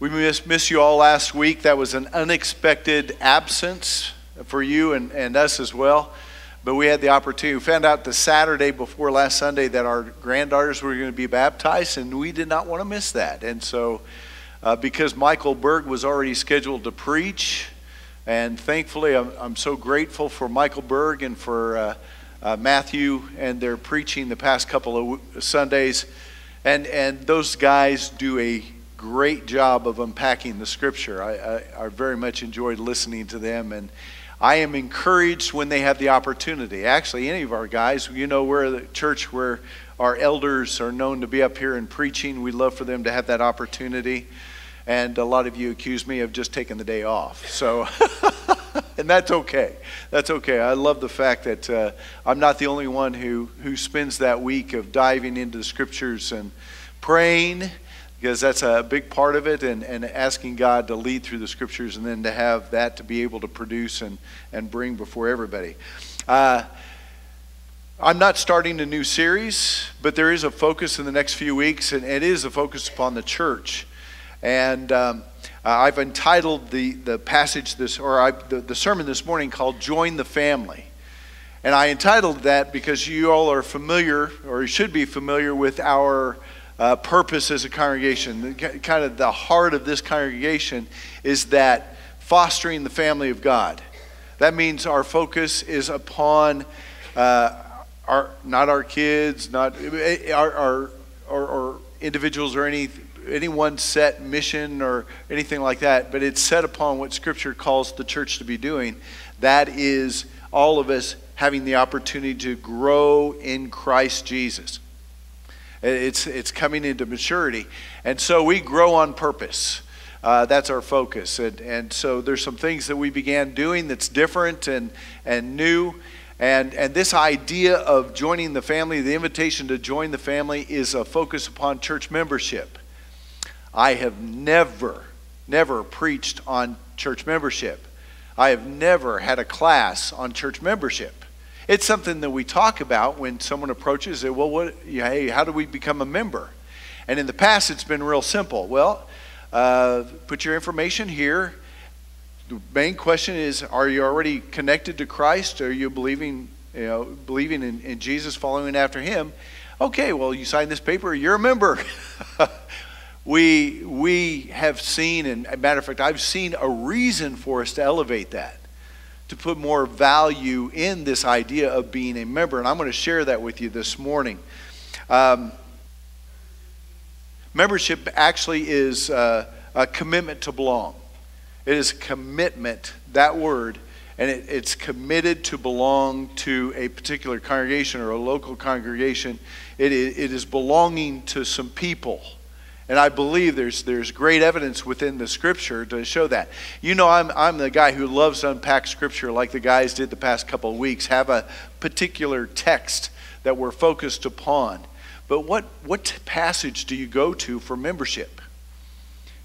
We missed miss you all last week. That was an unexpected absence for you and, and us as well. But we had the opportunity. We found out the Saturday before last Sunday that our granddaughters were going to be baptized, and we did not want to miss that. And so, uh, because Michael Berg was already scheduled to preach, and thankfully, I'm, I'm so grateful for Michael Berg and for uh, uh, Matthew and their preaching the past couple of Sundays. And, and those guys do a great job of unpacking the scripture. I, I, I, very much enjoyed listening to them, and I am encouraged when they have the opportunity. Actually, any of our guys, you know, we're the church where our elders are known to be up here and preaching. We love for them to have that opportunity. And a lot of you accuse me of just taking the day off. So, and that's okay. That's okay. I love the fact that uh, I'm not the only one who, who spends that week of diving into the scriptures and praying because that's a big part of it and, and asking God to lead through the scriptures and then to have that to be able to produce and, and bring before everybody. Uh, I'm not starting a new series, but there is a focus in the next few weeks, and it is a focus upon the church. And um, I've entitled the, the passage this, or I, the, the sermon this morning called Join the Family. And I entitled that because you all are familiar, or you should be familiar with our uh, purpose as a congregation. Kind of the heart of this congregation is that fostering the family of God. That means our focus is upon uh, our not our kids, not our, our or, or individuals or any any one set mission or anything like that, but it's set upon what Scripture calls the church to be doing. That is all of us having the opportunity to grow in Christ Jesus. It's, it's coming into maturity. And so we grow on purpose. Uh, that's our focus. And, and so there's some things that we began doing that's different and, and new. And, and this idea of joining the family, the invitation to join the family, is a focus upon church membership. I have never, never preached on church membership. I have never had a class on church membership. It's something that we talk about when someone approaches it. Well, what, hey, how do we become a member? And in the past, it's been real simple. Well, uh, put your information here. The main question is: Are you already connected to Christ? Are you believing, you know, believing in, in Jesus, following after Him? Okay, well, you sign this paper, you're a member. we we have seen, and matter of fact, I've seen a reason for us to elevate that to put more value in this idea of being a member. And I'm going to share that with you this morning. Um, membership actually is uh, a commitment to belong. It is commitment, that word, and it, it's committed to belong to a particular congregation or a local congregation. It it is belonging to some people. And I believe there's, there's great evidence within the scripture to show that. You know, I'm, I'm the guy who loves to unpack scripture like the guys did the past couple of weeks, have a particular text that we're focused upon. But what, what passage do you go to for membership?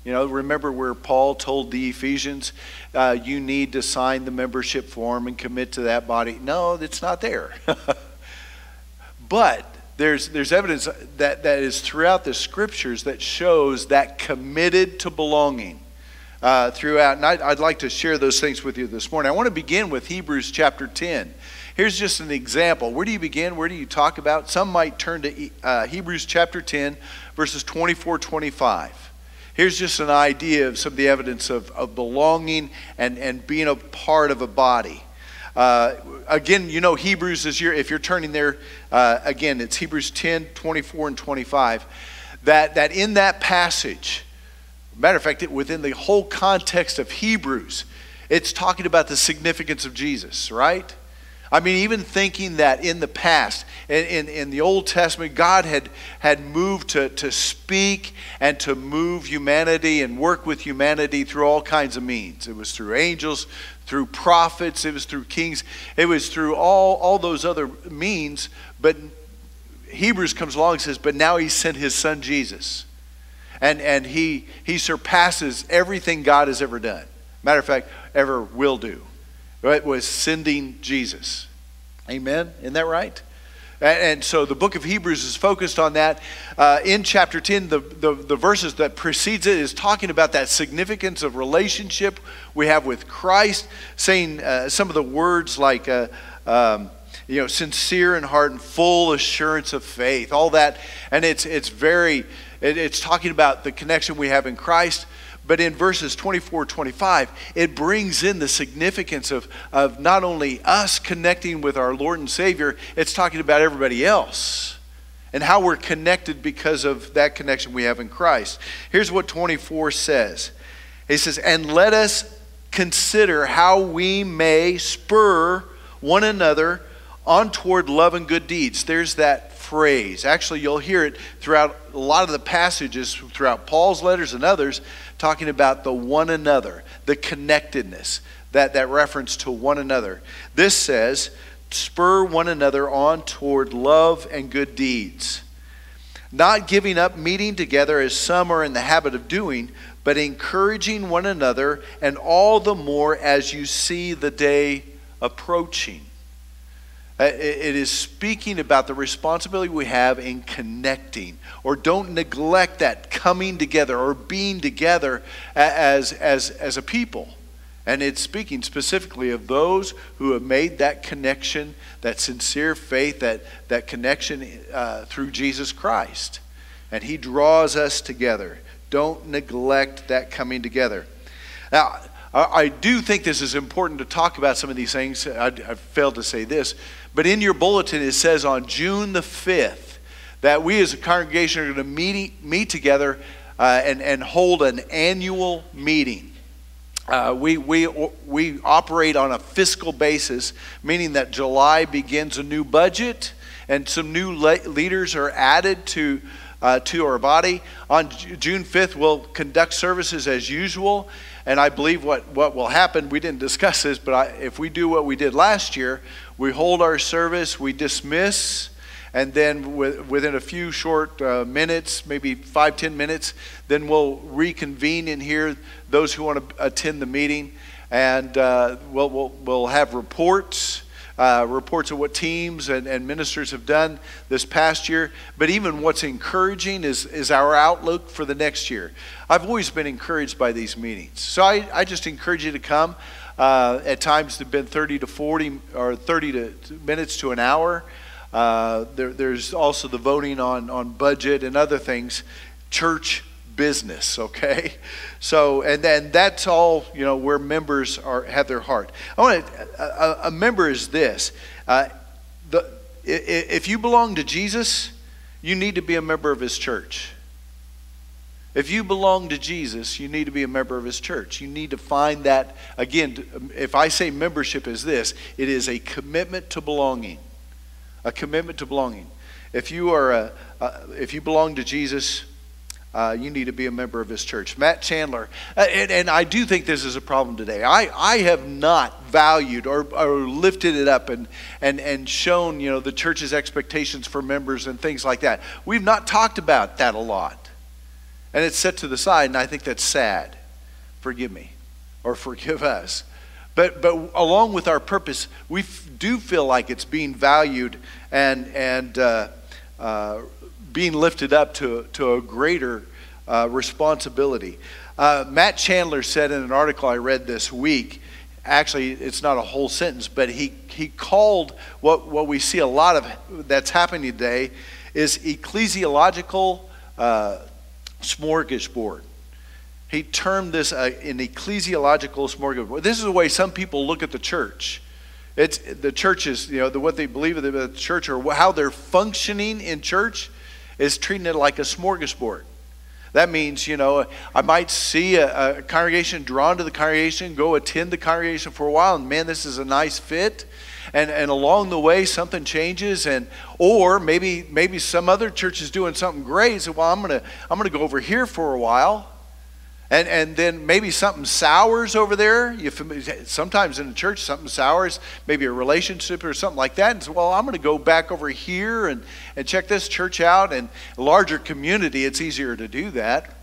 You know, remember where Paul told the Ephesians, uh, you need to sign the membership form and commit to that body? No, it's not there. but there's, there's evidence that, that is throughout the scriptures that shows that committed to belonging uh, throughout. And I'd, I'd like to share those things with you this morning. I want to begin with Hebrews chapter 10. Here's just an example. Where do you begin? Where do you talk about? Some might turn to uh, Hebrews chapter 10, verses 24 25. Here's just an idea of some of the evidence of, of belonging and, and being a part of a body. Uh, again, you know, Hebrews is your, if you're turning there, uh, again, it's Hebrews 10, 24, and 25. That, that in that passage, matter of fact, it, within the whole context of Hebrews, it's talking about the significance of Jesus, right? I mean, even thinking that in the past, in, in, in, the Old Testament, God had, had moved to, to speak and to move humanity and work with humanity through all kinds of means. It was through angels, through prophets, it was through kings, it was through all, all those other means. But Hebrews comes along and says, But now he sent his son Jesus. And, and he, he surpasses everything God has ever done. Matter of fact, ever will do. It was sending Jesus. Amen? Isn't that right? And so the book of Hebrews is focused on that. Uh, in chapter 10, the, the, the, verses that precedes it is talking about that significance of relationship we have with Christ, saying uh, some of the words like, uh, um, you know, sincere in heart and full assurance of faith, all that. And it's, it's very, it, it's talking about the connection we have in Christ. But in verses 24, 25, it brings in the significance of, of not only us connecting with our Lord and Savior, it's talking about everybody else and how we're connected because of that connection we have in Christ. Here's what 24 says He says, And let us consider how we may spur one another on toward love and good deeds. There's that phrase. Actually, you'll hear it throughout a lot of the passages, throughout Paul's letters and others, talking about the one another, the connectedness, that, that reference to one another. This says, spur one another on toward love and good deeds. Not giving up meeting together as some are in the habit of doing, but encouraging one another, and all the more as you see the day approaching. Uh, it is speaking about the responsibility we have in connecting, or don't neglect that coming together or being together as, as, as a people. And it's speaking specifically of those who have made that connection, that sincere faith, that, that connection uh, through Jesus Christ. And He draws us together. Don't neglect that coming together. Now, I do think this is important to talk about some of these things. I, I failed to say this, but in your bulletin it says on June the 5th that we as a congregation are going to meet, meet together uh, and, and hold an annual meeting. Uh, we, we, we operate on a fiscal basis, meaning that July begins a new budget and some new le- leaders are added to, uh, to our body. On June 5th, we'll conduct services as usual. And I believe what, what will happen, we didn't discuss this, but I, if we do what we did last year, we hold our service, we dismiss, and then within a few short uh, minutes, maybe five, ten minutes, then we'll reconvene in here, those who want to attend the meeting, and uh, we'll, we'll, we'll have reports uh, reports of what teams and, and ministers have done this past year. But even what's encouraging is, is our outlook for the next year. I've always been encouraged by these meetings. So I, I just encourage you to come. Uh, at times, they've been 30 to 40 or 30 to minutes to an hour. Uh, there, there's also the voting on, on budget and other things. Church business, okay? So, and then that's all, you know, where members are have their heart. I want to, a, a, member is this. Uh, the, if you belong to Jesus, you need to be a member of his church. If you belong to Jesus, you need to be a member of his church. You need to find that, again, if I say membership is this, it is a commitment to belonging. A commitment to belonging. If you are a, a if you belong to Jesus, uh, you need to be a member of his church. Matt Chandler, uh, and, and, I do think this is a problem today. I, I have not valued or, or lifted it up and, and, and shown you know, the church's expectations for members and things like that. We've not talked about that a lot. And it's set to the side, and I think that's sad. Forgive me, or forgive us. But, but along with our purpose, we f- do feel like it's being valued and, and uh, uh, being lifted up to, to a greater uh, responsibility. Uh, Matt Chandler said in an article I read this week, actually, it's not a whole sentence, but he, he called what, what we see a lot of that's happening today is ecclesiological uh, smorgasbord. He termed this uh, an ecclesiological smorgasbord. This is the way some people look at the church. It's the churches, you know, the, what they believe of the church or how they're functioning in church is treating it like a smorgasbord. That means, you know, I might see a, a, congregation drawn to the congregation, go attend the congregation for a while, and man, this is a nice fit. And, and along the way, something changes, and or maybe maybe some other church is doing something great. So, well, I'm gonna I'm gonna go over here for a while, and, and then maybe something sours over there. You, sometimes in the church, something sours, maybe a relationship or something like that. And so, well, I'm to go back over here and, and check this church out. And a larger community, it's easier to do that.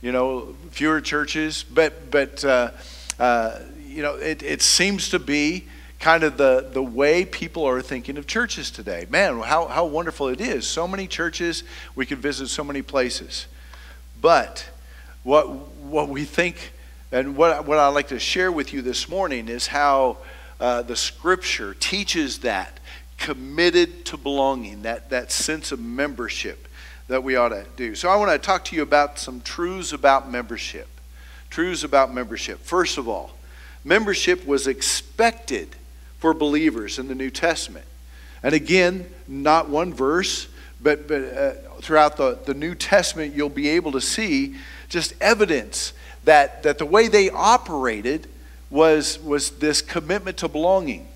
You know, fewer churches. But, but uh, uh, you know, it, it seems to be kind of the, the way people are thinking of churches today. Man, how, how wonderful it is. So many churches, we could visit so many places. But what, what we think, and what, what I'd like to share with you this morning is how uh, the scripture teaches that committed to belonging, that, that sense of membership that we ought to do. So I want to talk to you about some truths about membership. Truths about membership. First of all, membership was expected for believers in the New Testament. And again, not one verse, but, but uh, throughout the, the New Testament, you'll be able to see just evidence that, that the way they operated was, was this commitment to belonging.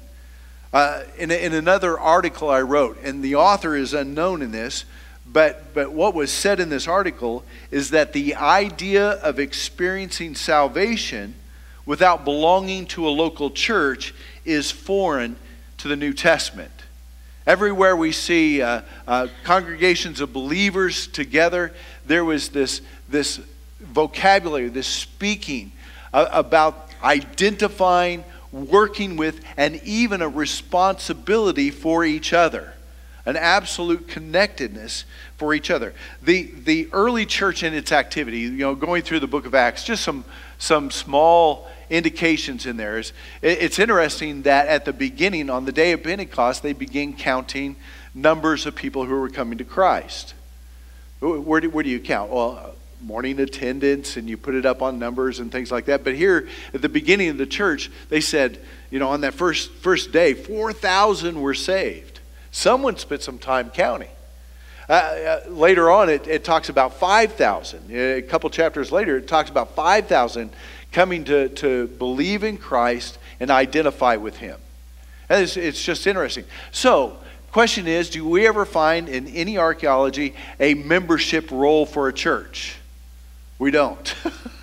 Uh, in, in another article I wrote, and the author is unknown in this, but, but what was said in this article is that the idea of experiencing salvation without belonging to a local church is foreign to the New Testament. Everywhere we see uh, uh, congregations of believers together, there was this, this vocabulary, this speaking uh, about identifying, working with, and even a responsibility for each other an absolute connectedness for each other. The, the early church and its activity, you know, going through the book of Acts, just some, some small indications in there. Is, it's interesting that at the beginning, on the day of Pentecost, they begin counting numbers of people who were coming to Christ. Where do, where do you count? Well, morning attendance, and you put it up on numbers and things like that. But here at the beginning of the church, they said, you know, on that first, first day, 4,000 were saved. Someone spent some time counting. Uh, uh, later on, it, it talks about 5,000. A couple chapters later, it talks about 5,000 coming to, to believe in Christ and identify with Him. And it's, it's just interesting. So, question is do we ever find in any archaeology a membership roll for a church? We don't.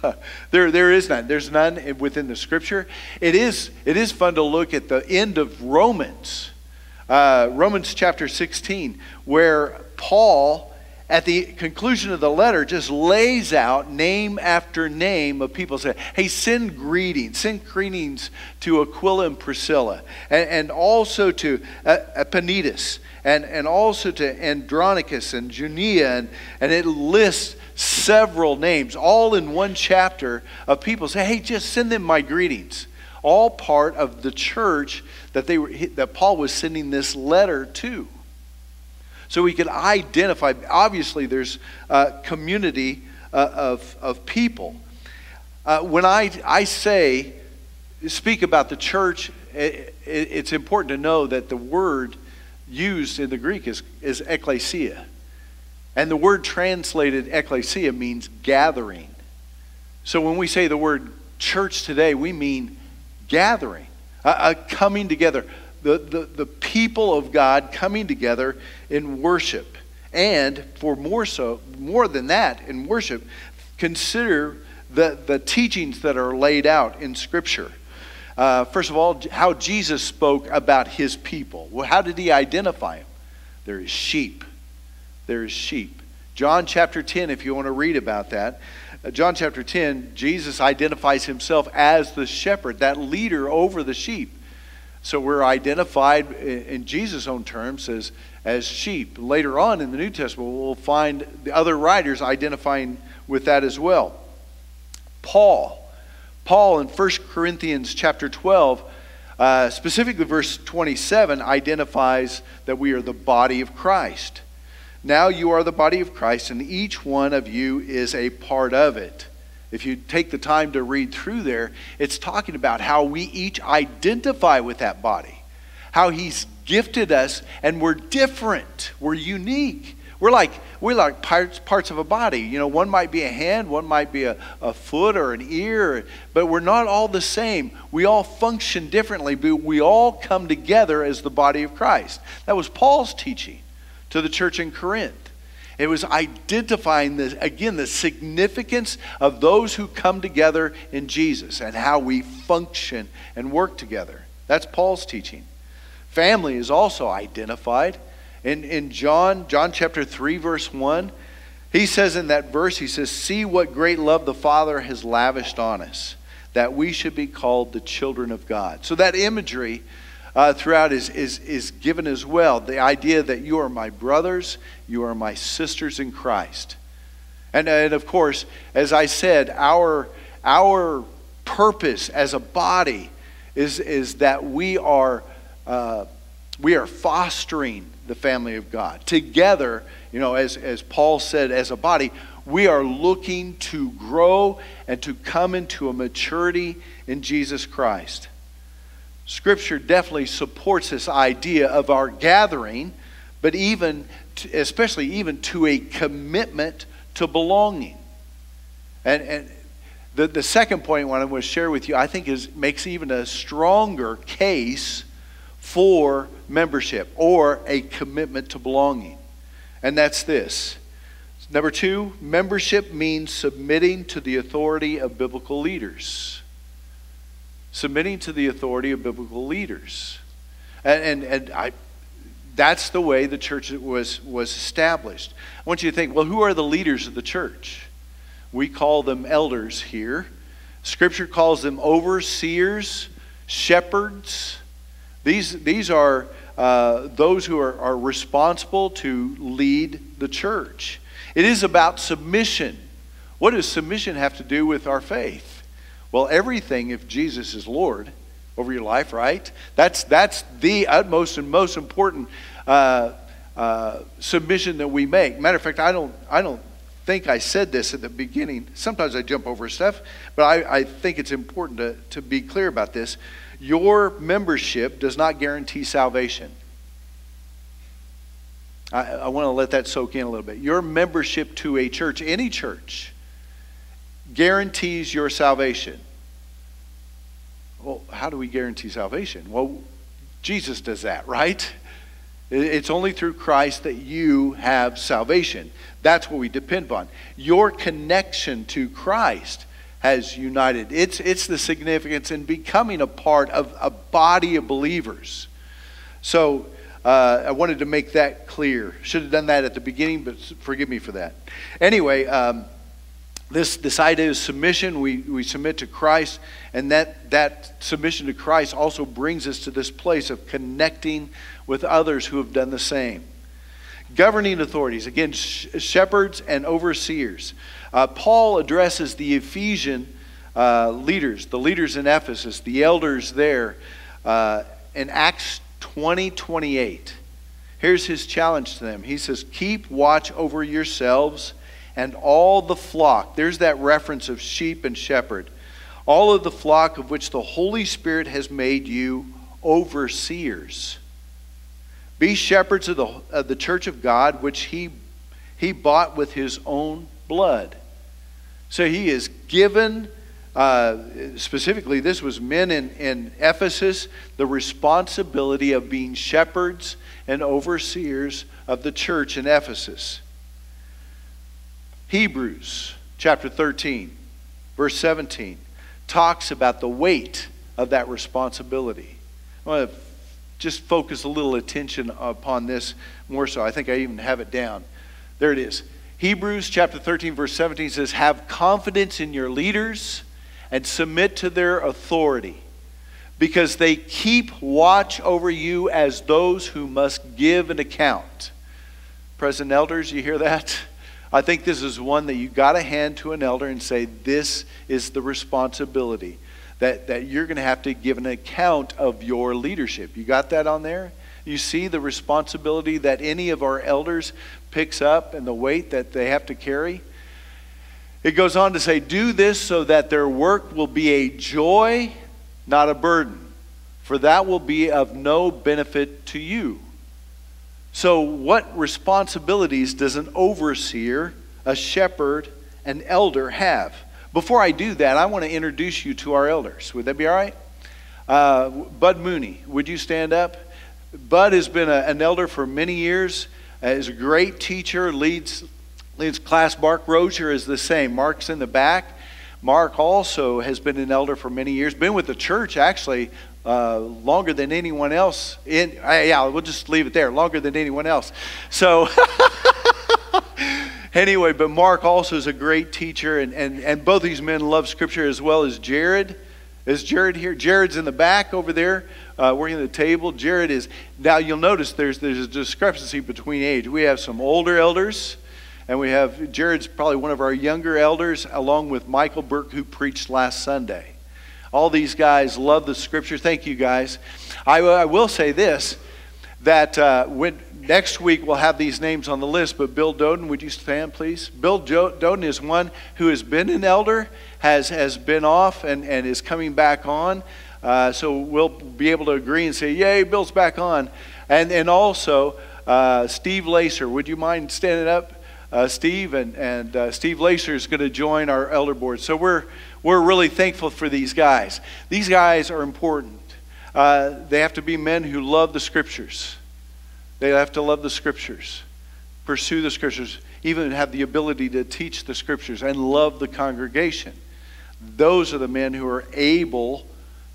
there, there is none. There's none within the scripture. It is, it is fun to look at the end of Romans uh, Romans chapter 16, where Paul, at the conclusion of the letter, just lays out name after name of people. Say, hey, send greetings. Send greetings to Aquila and Priscilla, and, and also to Epaenetus, and, and also to Andronicus and Junia, and, and it lists several names, all in one chapter of people. Say, hey, just send them my greetings all part of the church that, they were, that Paul was sending this letter to. So we can identify, obviously, there's a community uh, of, of people. Uh, when I, I say, speak about the church, it, it, it's important to know that the word used in the Greek is, is ekklesia. And the word translated ekklesia means gathering. So when we say the word church today, we mean gathering, a, a coming together, the, the, the people of God coming together in worship. And for more so, more than that, in worship, consider the, the teachings that are laid out in Scripture. Uh, first of all, how Jesus spoke about his people. Well, how did he identify them? There is sheep. There is sheep. John chapter 10, if you want to read about that, uh, John chapter 10, Jesus identifies himself as the shepherd, that leader over the sheep. So we're identified in Jesus' own terms as, as sheep. Later on in the New Testament, we'll find the other writers identifying with that as well. Paul. Paul in 1 Corinthians chapter 12, uh, specifically verse 27, identifies that we are the body of Christ. Now you are the body of Christ, and each one of you is a part of it. If you take the time to read through there, it's talking about how we each identify with that body, how He's gifted us, and we're different, we're unique. We're like we're like parts, parts of a body. You know, one might be a hand, one might be a, a foot or an ear, but we're not all the same. We all function differently, but we all come together as the body of Christ. That was Paul's teaching to the church in Corinth. It was identifying, this, again, the significance of those who come together in Jesus and how we function and work together. That's Paul's teaching. Family is also identified. In, in John, John chapter 3, verse 1, he says in that verse, he says, See what great love the Father has lavished on us, that we should be called the children of God. So that imagery uh, throughout is, is, is given as well. The idea that you are my brothers, you are my sisters in Christ. And, and of course, as I said, our, our purpose as a body is, is that we are, uh, we are fostering the family of God. Together, you know, as, as Paul said, as a body, we are looking to grow and to come into a maturity in Jesus Christ. Scripture definitely supports this idea of our gathering, but even, to, especially even to a commitment to belonging. And, and the, the second point what I want to share with you, I think, is makes even a stronger case for membership or a commitment to belonging. And that's this. Number two, membership means submitting to the authority of biblical leaders. Submitting to the authority of biblical leaders. And, and, and I, that's the way the church was, was established. I want you to think well, who are the leaders of the church? We call them elders here. Scripture calls them overseers, shepherds. These, these are uh, those who are, are responsible to lead the church. It is about submission. What does submission have to do with our faith? Well, everything if Jesus is Lord over your life, right? That's, that's the utmost and most important uh, uh, submission that we make. Matter of fact, I don't, I don't think I said this at the beginning. Sometimes I jump over stuff, but I, I think it's important to, to be clear about this. Your membership does not guarantee salvation. I, I want to let that soak in a little bit. Your membership to a church, any church, guarantees your salvation. Well, how do we guarantee salvation? Well, Jesus does that, right? It's only through Christ that you have salvation. That's what we depend on. Your connection to Christ has united. It's, it's the significance in becoming a part of a body of believers. So uh, I wanted to make that clear. Should have done that at the beginning, but forgive me for that. Anyway, um, this, this idea of submission, we, we submit to Christ, and that, that submission to Christ also brings us to this place of connecting with others who have done the same. Governing authorities, again, sh- shepherds and overseers. Uh, Paul addresses the Ephesian uh, leaders, the leaders in Ephesus, the elders there, uh, in Acts 20 28. Here's his challenge to them. He says, Keep watch over yourselves and all the flock. There's that reference of sheep and shepherd. All of the flock of which the Holy Spirit has made you overseers. Be shepherds of the, of the church of God, which he, he bought with his own blood. So he is given, uh, specifically, this was men in, in Ephesus, the responsibility of being shepherds and overseers of the church in Ephesus. Hebrews chapter 13, verse 17, talks about the weight of that responsibility. I want to just focus a little attention upon this more so. I think I even have it down. There it is. Hebrews chapter 13, verse 17 says, Have confidence in your leaders and submit to their authority, because they keep watch over you as those who must give an account. Present elders, you hear that? I think this is one that you got to hand to an elder and say, This is the responsibility that, that you're going to have to give an account of your leadership. You got that on there? You see the responsibility that any of our elders picks up and the weight that they have to carry? It goes on to say, Do this so that their work will be a joy, not a burden, for that will be of no benefit to you. So, what responsibilities does an overseer, a shepherd, an elder have? Before I do that, I want to introduce you to our elders. Would that be all right? Uh, Bud Mooney, would you stand up? Bud has been a, an elder for many years. Uh, is a great teacher, leads leads class. Mark Rozier is the same. Mark's in the back. Mark also has been an elder for many years. Been with the church actually uh, longer than anyone else. In uh, yeah, we'll just leave it there. Longer than anyone else. So. anyway, but Mark also is a great teacher, and, and, and both these men love Scripture as well as Jared. Is Jared here? Jared's in the back over there uh, working at the table. Jared is. Now you'll notice there's, there's a discrepancy between age. We have some older elders, and we have Jared's probably one of our younger elders, along with Michael Burke, who preached last Sunday. All these guys love the scripture. Thank you, guys. I, I will say this that uh, when, next week we'll have these names on the list, but Bill Doden, would you stand, please? Bill jo- Doden is one who has been an elder, has, has been off, and, and is coming back on. Uh, so we'll be able to agree and say, Yay, Bill's back on. And, and also, uh, Steve Lacer, would you mind standing up? Uh, Steve and, and uh, Steve Lacer is going to join our elder board. So we're, we're really thankful for these guys. These guys are important. Uh, they have to be men who love the scriptures. They have to love the scriptures, pursue the scriptures, even have the ability to teach the scriptures and love the congregation. Those are the men who are able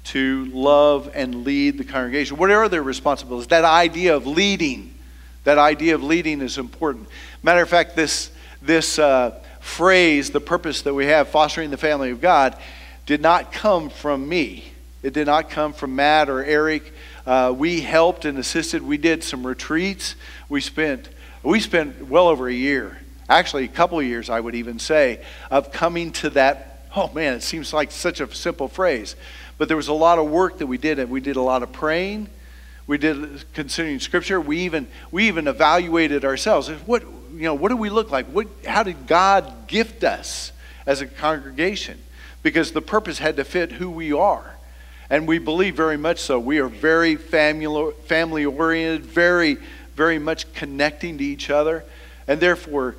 to love and lead the congregation. What are their responsibilities? That idea of leading, that idea of leading is important. Matter of fact, this, this uh, phrase, the purpose that we have, fostering the family of God, did not come from me. It did not come from Matt or Eric. Uh, we helped and assisted. We did some retreats. We spent we spent well over a year, actually a couple of years, I would even say, of coming to that. Oh man, it seems like such a simple phrase, but there was a lot of work that we did, and we did a lot of praying. We did considering Scripture. We even we even evaluated ourselves. What you know, what do we look like? What, how did God gift us as a congregation? Because the purpose had to fit who we are. And we believe very much so. We are very family, family oriented, very, very much connecting to each other. And therefore,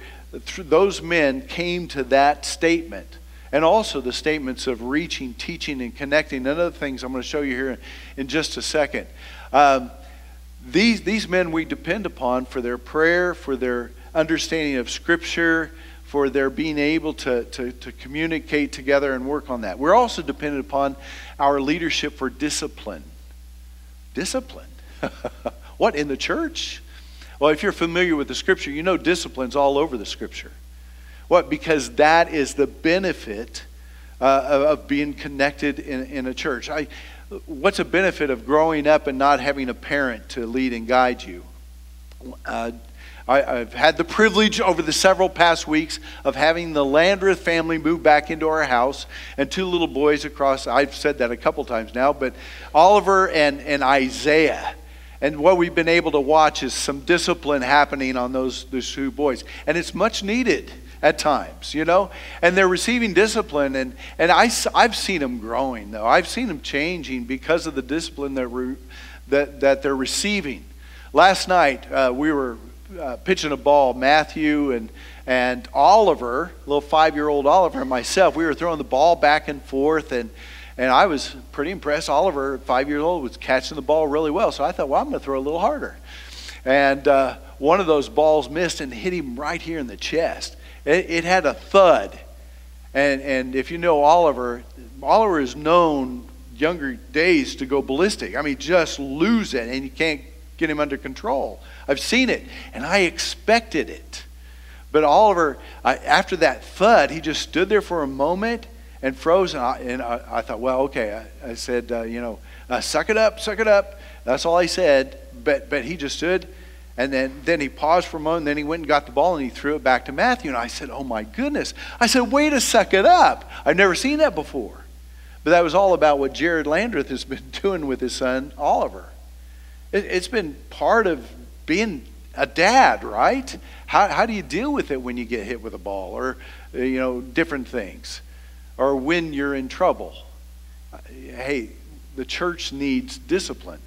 those men came to that statement. And also the statements of reaching, teaching, and connecting, and other things I'm going to show you here in just a second. Um, these, these men we depend upon for their prayer, for their understanding of Scripture, for their being able to, to, to communicate together and work on that. We're also dependent upon our leadership for discipline. Discipline? what, in the church? Well, if you're familiar with the scripture, you know discipline's all over the scripture. What? Because that is the benefit uh, of being connected in, in a church. I, what's a benefit of growing up and not having a parent to lead and guide you? Uh, I, have had the privilege over the several past weeks of having the Landreth family move back into our house and two little boys across. I've said that a couple times now, but Oliver and, and Isaiah. And what we've been able to watch is some discipline happening on those, those two boys. And it's much needed at times, you know? And they're receiving discipline, and, and I, I've seen them growing, though. I've seen them changing because of the discipline that, re, that, that they're receiving. Last night, uh, we were uh, pitching a ball, Matthew and and Oliver, little five-year-old Oliver, and myself, we were throwing the ball back and forth, and and I was pretty impressed. Oliver, five years old, was catching the ball really well, so I thought, well, I'm going to throw a little harder. And uh, one of those balls missed and hit him right here in the chest. It, it had a thud, and and if you know Oliver, Oliver is known younger days to go ballistic. I mean, just lose it, and you can't get him under control. I've seen it, and I expected it. But Oliver, I, after that thud, he just stood there for a moment and froze. And I, and I, I thought, well, okay. I, said, uh, you know, uh, suck it up, suck it up. That's all I said. But, but he just stood. And then, then he paused for a moment, and then he went and got the ball and he threw it back to Matthew. And I said, Oh my goodness. I said, Way to suck it up. I've never seen that before. But that was all about what Jared Landreth has been doing with his son, Oliver. It, it's been part of being a dad, right? How, how do you deal with it when you get hit with a ball or, uh, you know, different things? Or when you're in trouble? Uh, hey, the church needs discipline.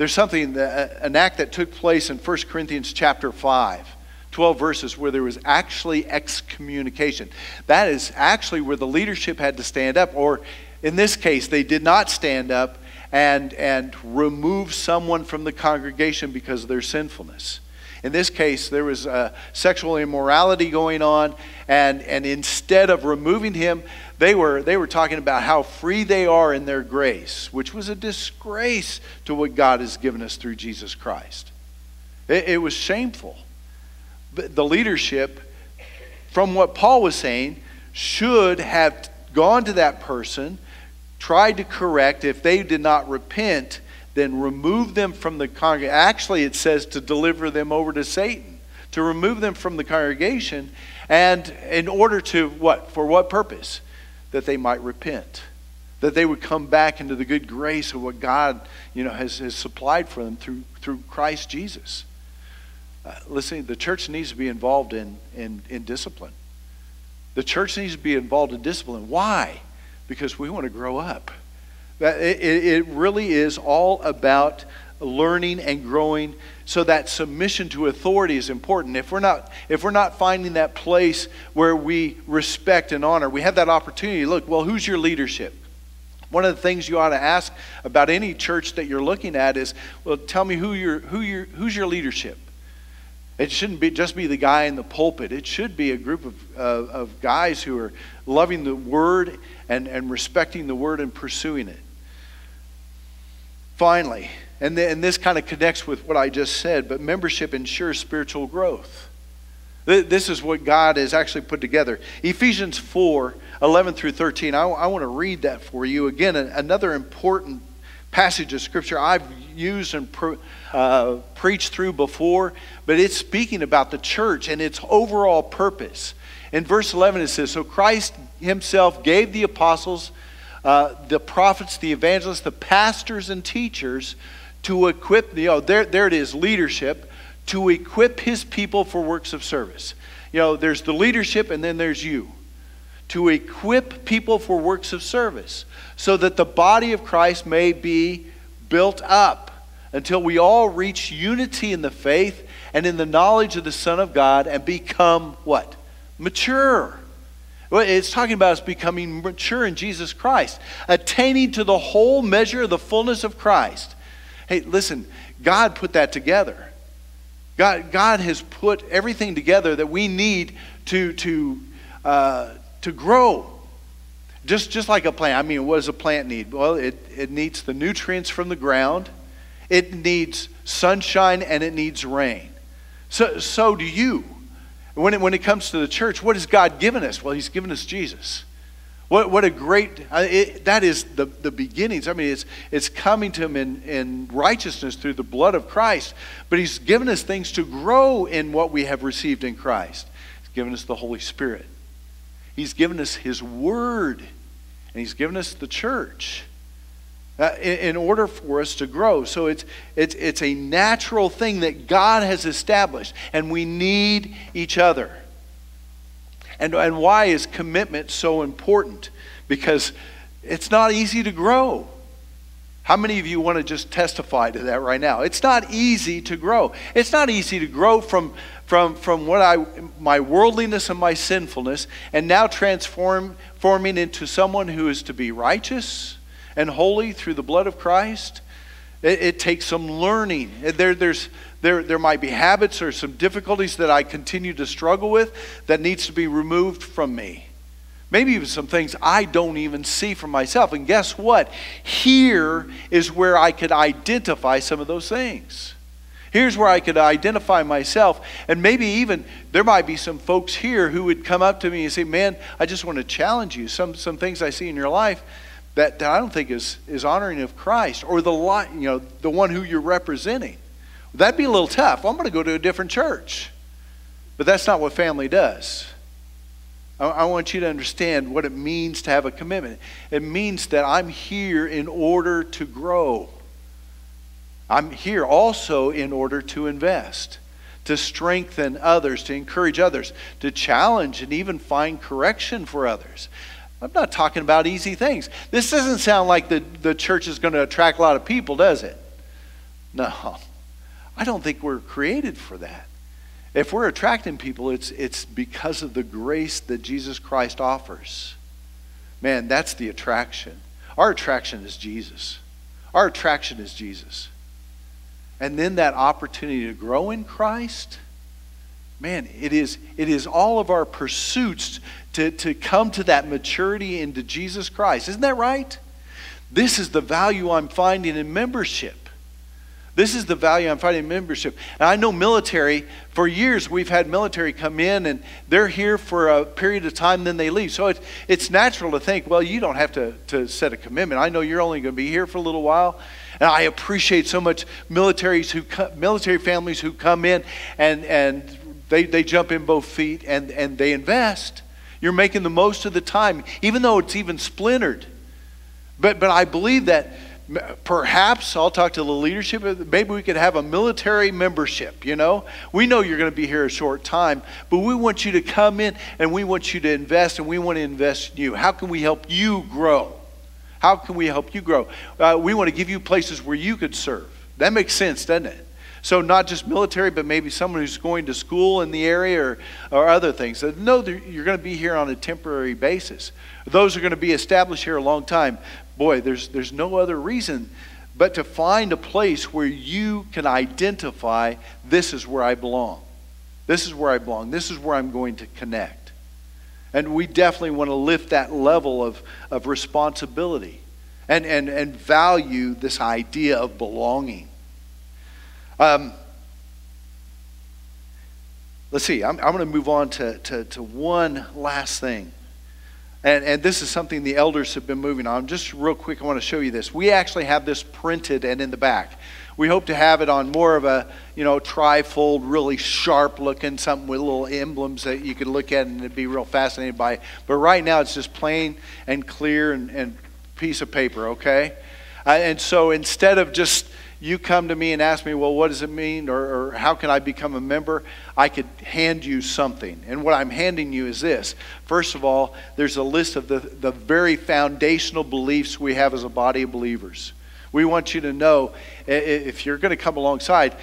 There's something, that, an act that took place in 1 Corinthians chapter 5. 12 verses where there was actually excommunication. That is actually where the leadership had to stand up, or in this case, they did not stand up and, and remove someone from the congregation because of their sinfulness. In this case, there was uh, sexual immorality going on, and, and instead of removing him, they were, they were talking about how free they are in their grace, which was a disgrace to what God has given us through Jesus Christ. It, it was shameful. The leadership, from what Paul was saying, should have gone to that person tried to correct, if they did not repent, then remove them from the congregation. Actually, it says to deliver them over to Satan, to remove them from the congregation, and in order to what? For what purpose? That they might repent. That they would come back into the good grace of what God you know, has, has supplied for them through, through Christ Jesus. Uh, listen, the church needs to be involved in, in, in discipline. The church needs to be involved in discipline. Why? Because we want to grow up. It, really is all about learning and growing so that submission to authority is important if we're not if we're not finding that place where we respect and honor we have that opportunity look well who's your leadership one of the things you ought to ask about any church that you're looking at is well tell me who your who your who's your leadership it shouldn't be just be the guy in the pulpit. It should be a group of, uh, of guys who are loving the word and, and respecting the word and pursuing it. Finally, and, the, and this kind of connects with what I just said, but membership ensures spiritual growth. This is what God has actually put together. Ephesians 4 11 through 13. I, I want to read that for you. Again, another important passage of Scripture I've used and uh, preached through before, but it's speaking about the church and its overall purpose. In verse 11, it says So Christ himself gave the apostles, uh, the prophets, the evangelists, the pastors, and teachers to equip, you know, there, there it is, leadership, to equip his people for works of service. You know, there's the leadership and then there's you. To equip people for works of service so that the body of Christ may be built up until we all reach unity in the faith and in the knowledge of the Son of God and become what? Mature. It's talking about us becoming mature in Jesus Christ, attaining to the whole measure of the fullness of Christ. Hey, listen, God put that together. God, God has put everything together that we need to, to, uh, to grow. Just, just like a plant. I mean, what does a plant need? Well, it, it needs the nutrients from the ground, it needs sunshine, and it needs rain. So, so do you. When it, when it comes to the church, what has God given us? Well, He's given us Jesus. What, what a great, uh, it, that is the, the beginnings. I mean, it's, it's coming to Him in, in righteousness through the blood of Christ. But He's given us things to grow in what we have received in Christ. He's given us the Holy Spirit. He's given us His Word, and He's given us the church. Uh, in, in, order for us to grow. So it's, it's, it's a natural thing that God has established, and we need each other. And, and why is commitment so important? Because it's not easy to grow. How many of you want to just testify to that right now? It's not easy to grow. It's not easy to grow from, from, from what I, my worldliness and my sinfulness and now transform, forming into someone who is to be righteous and holy through the blood of Christ. It, it takes some learning. There, there's, there, there might be habits or some difficulties that I continue to struggle with that needs to be removed from me. Maybe even some things I don't even see for myself. And guess what? Here is where I could identify some of those things. Here's where I could identify myself. And maybe even there might be some folks here who would come up to me and say, Man, I just want to challenge you. Some, some things I see in your life that, I don't think is, is honoring of Christ or the, you know, the one who you're representing. That'd be a little tough. I'm going to go to a different church. But that's not what family does. I, I want you to understand what it means to have a commitment. It means that I'm here in order to grow. I'm here also in order to invest, to strengthen others, to encourage others, to challenge and even find correction for others. I'm not talking about easy things. This doesn't sound like the, the church is going to attract a lot of people, does it? No. I don't think we're created for that. If we're attracting people, it's, it's because of the grace that Jesus Christ offers. Man, that's the attraction. Our attraction is Jesus. Our attraction is Jesus. And then that opportunity to grow in Christ, man, it is, it is all of our pursuits to, to come to that maturity into Jesus Christ. Isn't that right? This is the value I'm finding in membership. This is the value I'm finding in membership. And I know military, for years we've had military come in and they're here for a period of time, then they leave. So it's, it's natural to think, well, you don't have to, to set a commitment. I know you're only going to be here for a little while. And I appreciate so much militaries who military families who come in and, and they, they jump in both feet and, and they invest. You're making the most of the time, even though it's even splintered. But, but I believe that perhaps I'll talk to the leadership. Maybe we could have a military membership, you know? We know you're going to be here a short time, but we want you to come in and we want you to invest and we want to invest in you. How can we help you grow? How can we help you grow? Uh, we want to give you places where you could serve. That makes sense, doesn't it? So, not just military, but maybe someone who's going to school in the area or, or other things. No, you're going to be here on a temporary basis. Those are going to be established here a long time. Boy, there's, there's no other reason but to find a place where you can identify this is where I belong. This is where I belong. This is where I'm going to connect. And we definitely want to lift that level of, of responsibility and, and, and value this idea of belonging. Um, let's see, I'm, I'm going to move on to, to, to one last thing. And, and this is something the elders have been moving on. Just real quick, I want to show you this. We actually have this printed and in the back. We hope to have it on more of a, you know, trifold, really sharp looking, something with little emblems that you could look at and be real fascinated by. But right now it's just plain and clear and, and piece of paper, okay? Uh, and so instead of just you come to me and ask me, well, what does it mean or, or, how can I become a member? I could hand you something. And what I'm handing you is this. First of all, there's a list of the, the very foundational beliefs we have as a body of believers. We want you to know if you're going to come alongside,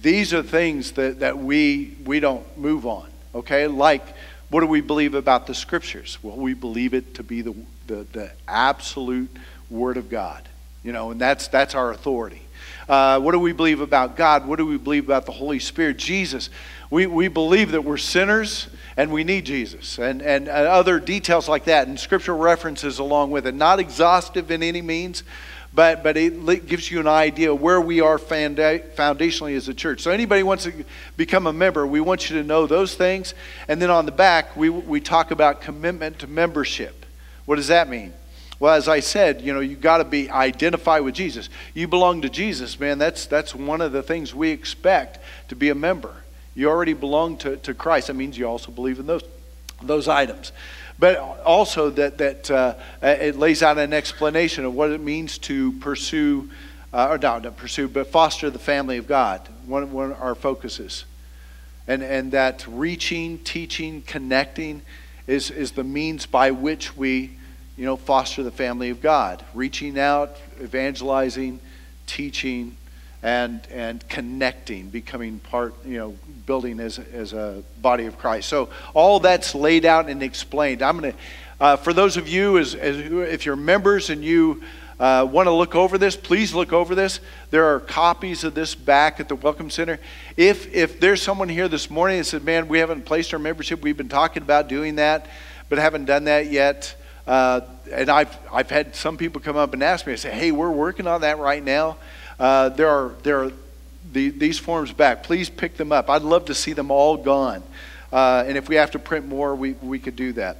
these are things that, that we, we don't move on, okay? Like, what do we believe about the scriptures? Well, we believe it to be the, the, the absolute Word of God, you know, and that's, that's our authority. Uh, what do we believe about God? What do we believe about the Holy Spirit? Jesus. We, we believe that we're sinners and we need Jesus, and, and, and other details like that, and scriptural references along with it. Not exhaustive in any means, but, but it gives you an idea where we are foundationally as a church. So, anybody wants to become a member, we want you to know those things. And then on the back, we, we talk about commitment to membership. What does that mean? Well, as I said, you know, you got to be identified with Jesus. You belong to Jesus, man. That's that's one of the things we expect to be a member. You already belong to, to Christ. That means you also believe in those those items. But also that that uh, it lays out an explanation of what it means to pursue, uh, or not, not pursue, but foster the family of God. One, one of our focuses, and and that reaching, teaching, connecting, is is the means by which we you know, foster the family of God, reaching out, evangelizing, teaching, and, and connecting, becoming part, you know, building as, as a body of Christ. So all that's laid out and explained. I'm to, uh, for those of you, as, as, if you're members and you uh, want to look over this, please look over this. There are copies of this back at the Welcome Center. If, if there's someone here this morning that said, man, we haven't placed our membership, we've been talking about doing that, but haven't done that yet, uh, and I've, I've had some people come up and ask me, I say, hey, we're working on that right now. Uh, there are, there are the, these forms back. Please pick them up. I'd love to see them all gone. Uh, and if we have to print more, we, we could do that.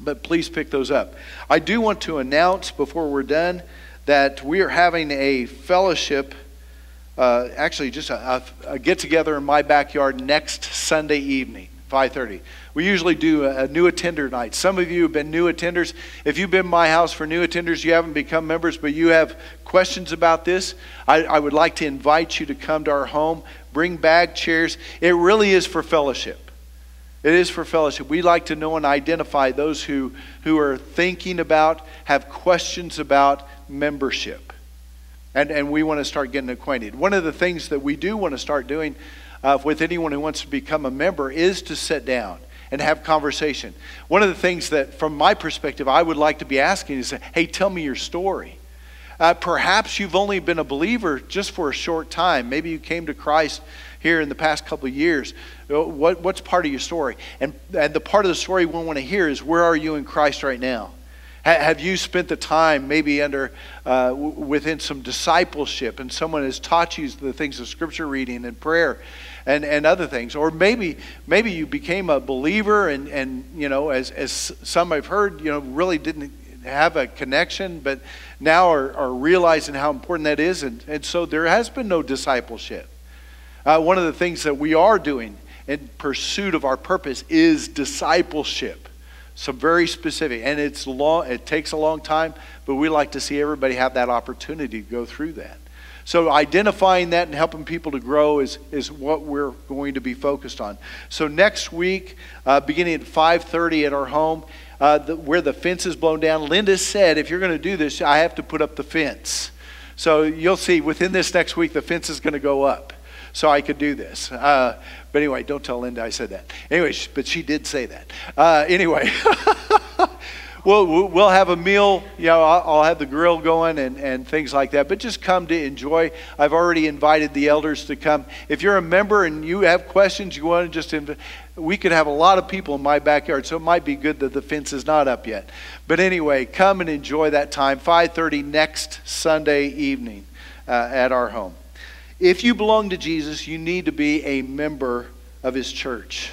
But please pick those up. I do want to announce before we're done that we are having a fellowship, uh, actually just a, a get together in my backyard next Sunday evening, 5:30. We usually do a, new attender night. Some of you have been new attenders. If you've been my house for new attenders, you haven't become members, but you have questions about this, I, I would like to invite you to come to our home. Bring bag chairs. It really is for fellowship. It is for fellowship. We like to know and identify those who, who are thinking about, have questions about membership. And, and we want to start getting acquainted. One of the things that we do want to start doing uh, with anyone who wants to become a member is to sit down and have conversation. One of the things that, from my perspective, I would like to be asking is, hey, tell me your story. Uh, perhaps you've only been a believer just for a short time. Maybe you came to Christ here in the past couple of years. Uh, what, what's part of your story? And, and the part of the story we want to hear is where are you in Christ right now? Have you spent the time maybe under uh, within some discipleship and someone has taught you the things of scripture reading and prayer and, and other things? Or maybe maybe you became a believer and, and you know, as, as some I've heard, you know, really didn't have a connection, but now are, are realizing how important that is. And, and so there has been no discipleship. Uh, one of the things that we are doing in pursuit of our purpose is discipleship some very specific. And it's long it takes a long time but we like to see everybody have that opportunity to go through that. So identifying that and helping people to grow is, is what we're going to be focused on. So next week uh, beginning at 5.30 at our home uh, the, where the fence is blown down linda said if you're going to do this i have to put up the fence. So you'll see within this next week the fence is going to go up. So I could do this. Uh, but anyway, don't tell Linda I said that. Anyway, but she did say that. Uh, anyway. we'll, we'll have a meal. You know, I'll, have the grill going and, and things like that. But just come to enjoy. I've already invited the elders to come. If you're a member and you have questions, you want to just invite, we could have a lot of people in my backyard, so it might be good that the fence is not up yet. But anyway, come and enjoy that time. 5:30 next Sunday evening uh, at our home. If you belong to Jesus, you need to be a member of his church.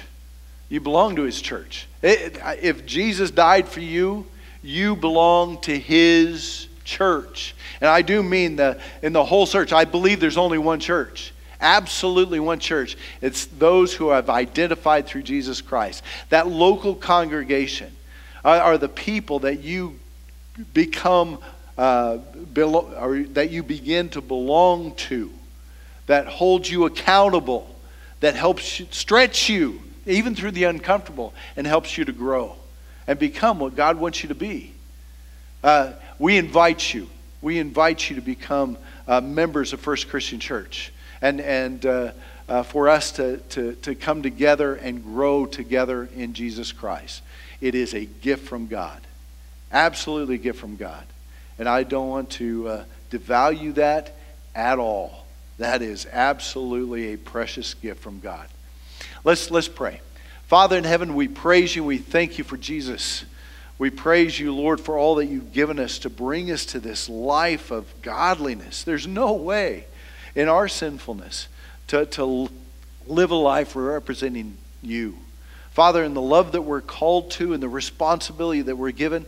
You belong to his church. If Jesus died for you, you belong to his church. And I do mean the in the whole church. I believe there's only one church. Absolutely one church. It's those who have identified through Jesus Christ. That local congregation are, the people that you become uh, belo- or that you begin to belong to that holds you accountable, that helps you, stretch you, even through the uncomfortable, and helps you to grow and become what God wants you to be. Uh, we invite you. We invite you to become uh, members of First Christian Church and, and uh, uh for us to, to, to come together and grow together in Jesus Christ. It is a gift from God. Absolutely a gift from God. And I don't want to uh, devalue that at all. That is absolutely a precious gift from God. Let's, let's pray. Father in heaven, we praise you. We thank you for Jesus. We praise you, Lord, for all that you've given us to bring us to this life of godliness. There's no way in our sinfulness to, to live a life representing you. Father, in the love that we're called to and the responsibility that we're given,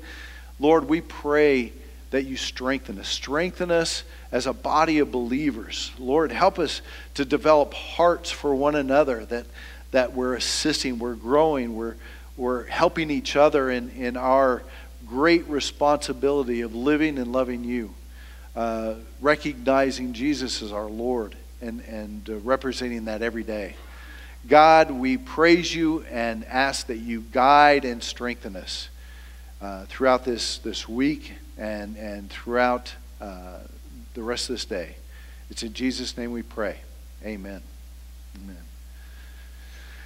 Lord, we pray that you strengthen us. Strengthen us as a body of believers. Lord, help us to develop hearts for one another that, that we're assisting, we're growing, we're, we're helping each other in, in our great responsibility of living and loving you, uh, recognizing Jesus as our Lord and, and uh, representing that every day. God, we praise you and ask that you guide and strengthen us uh, throughout this, this week and, and throughout uh, the rest of this day. It's in Jesus' name we pray. Amen. Amen.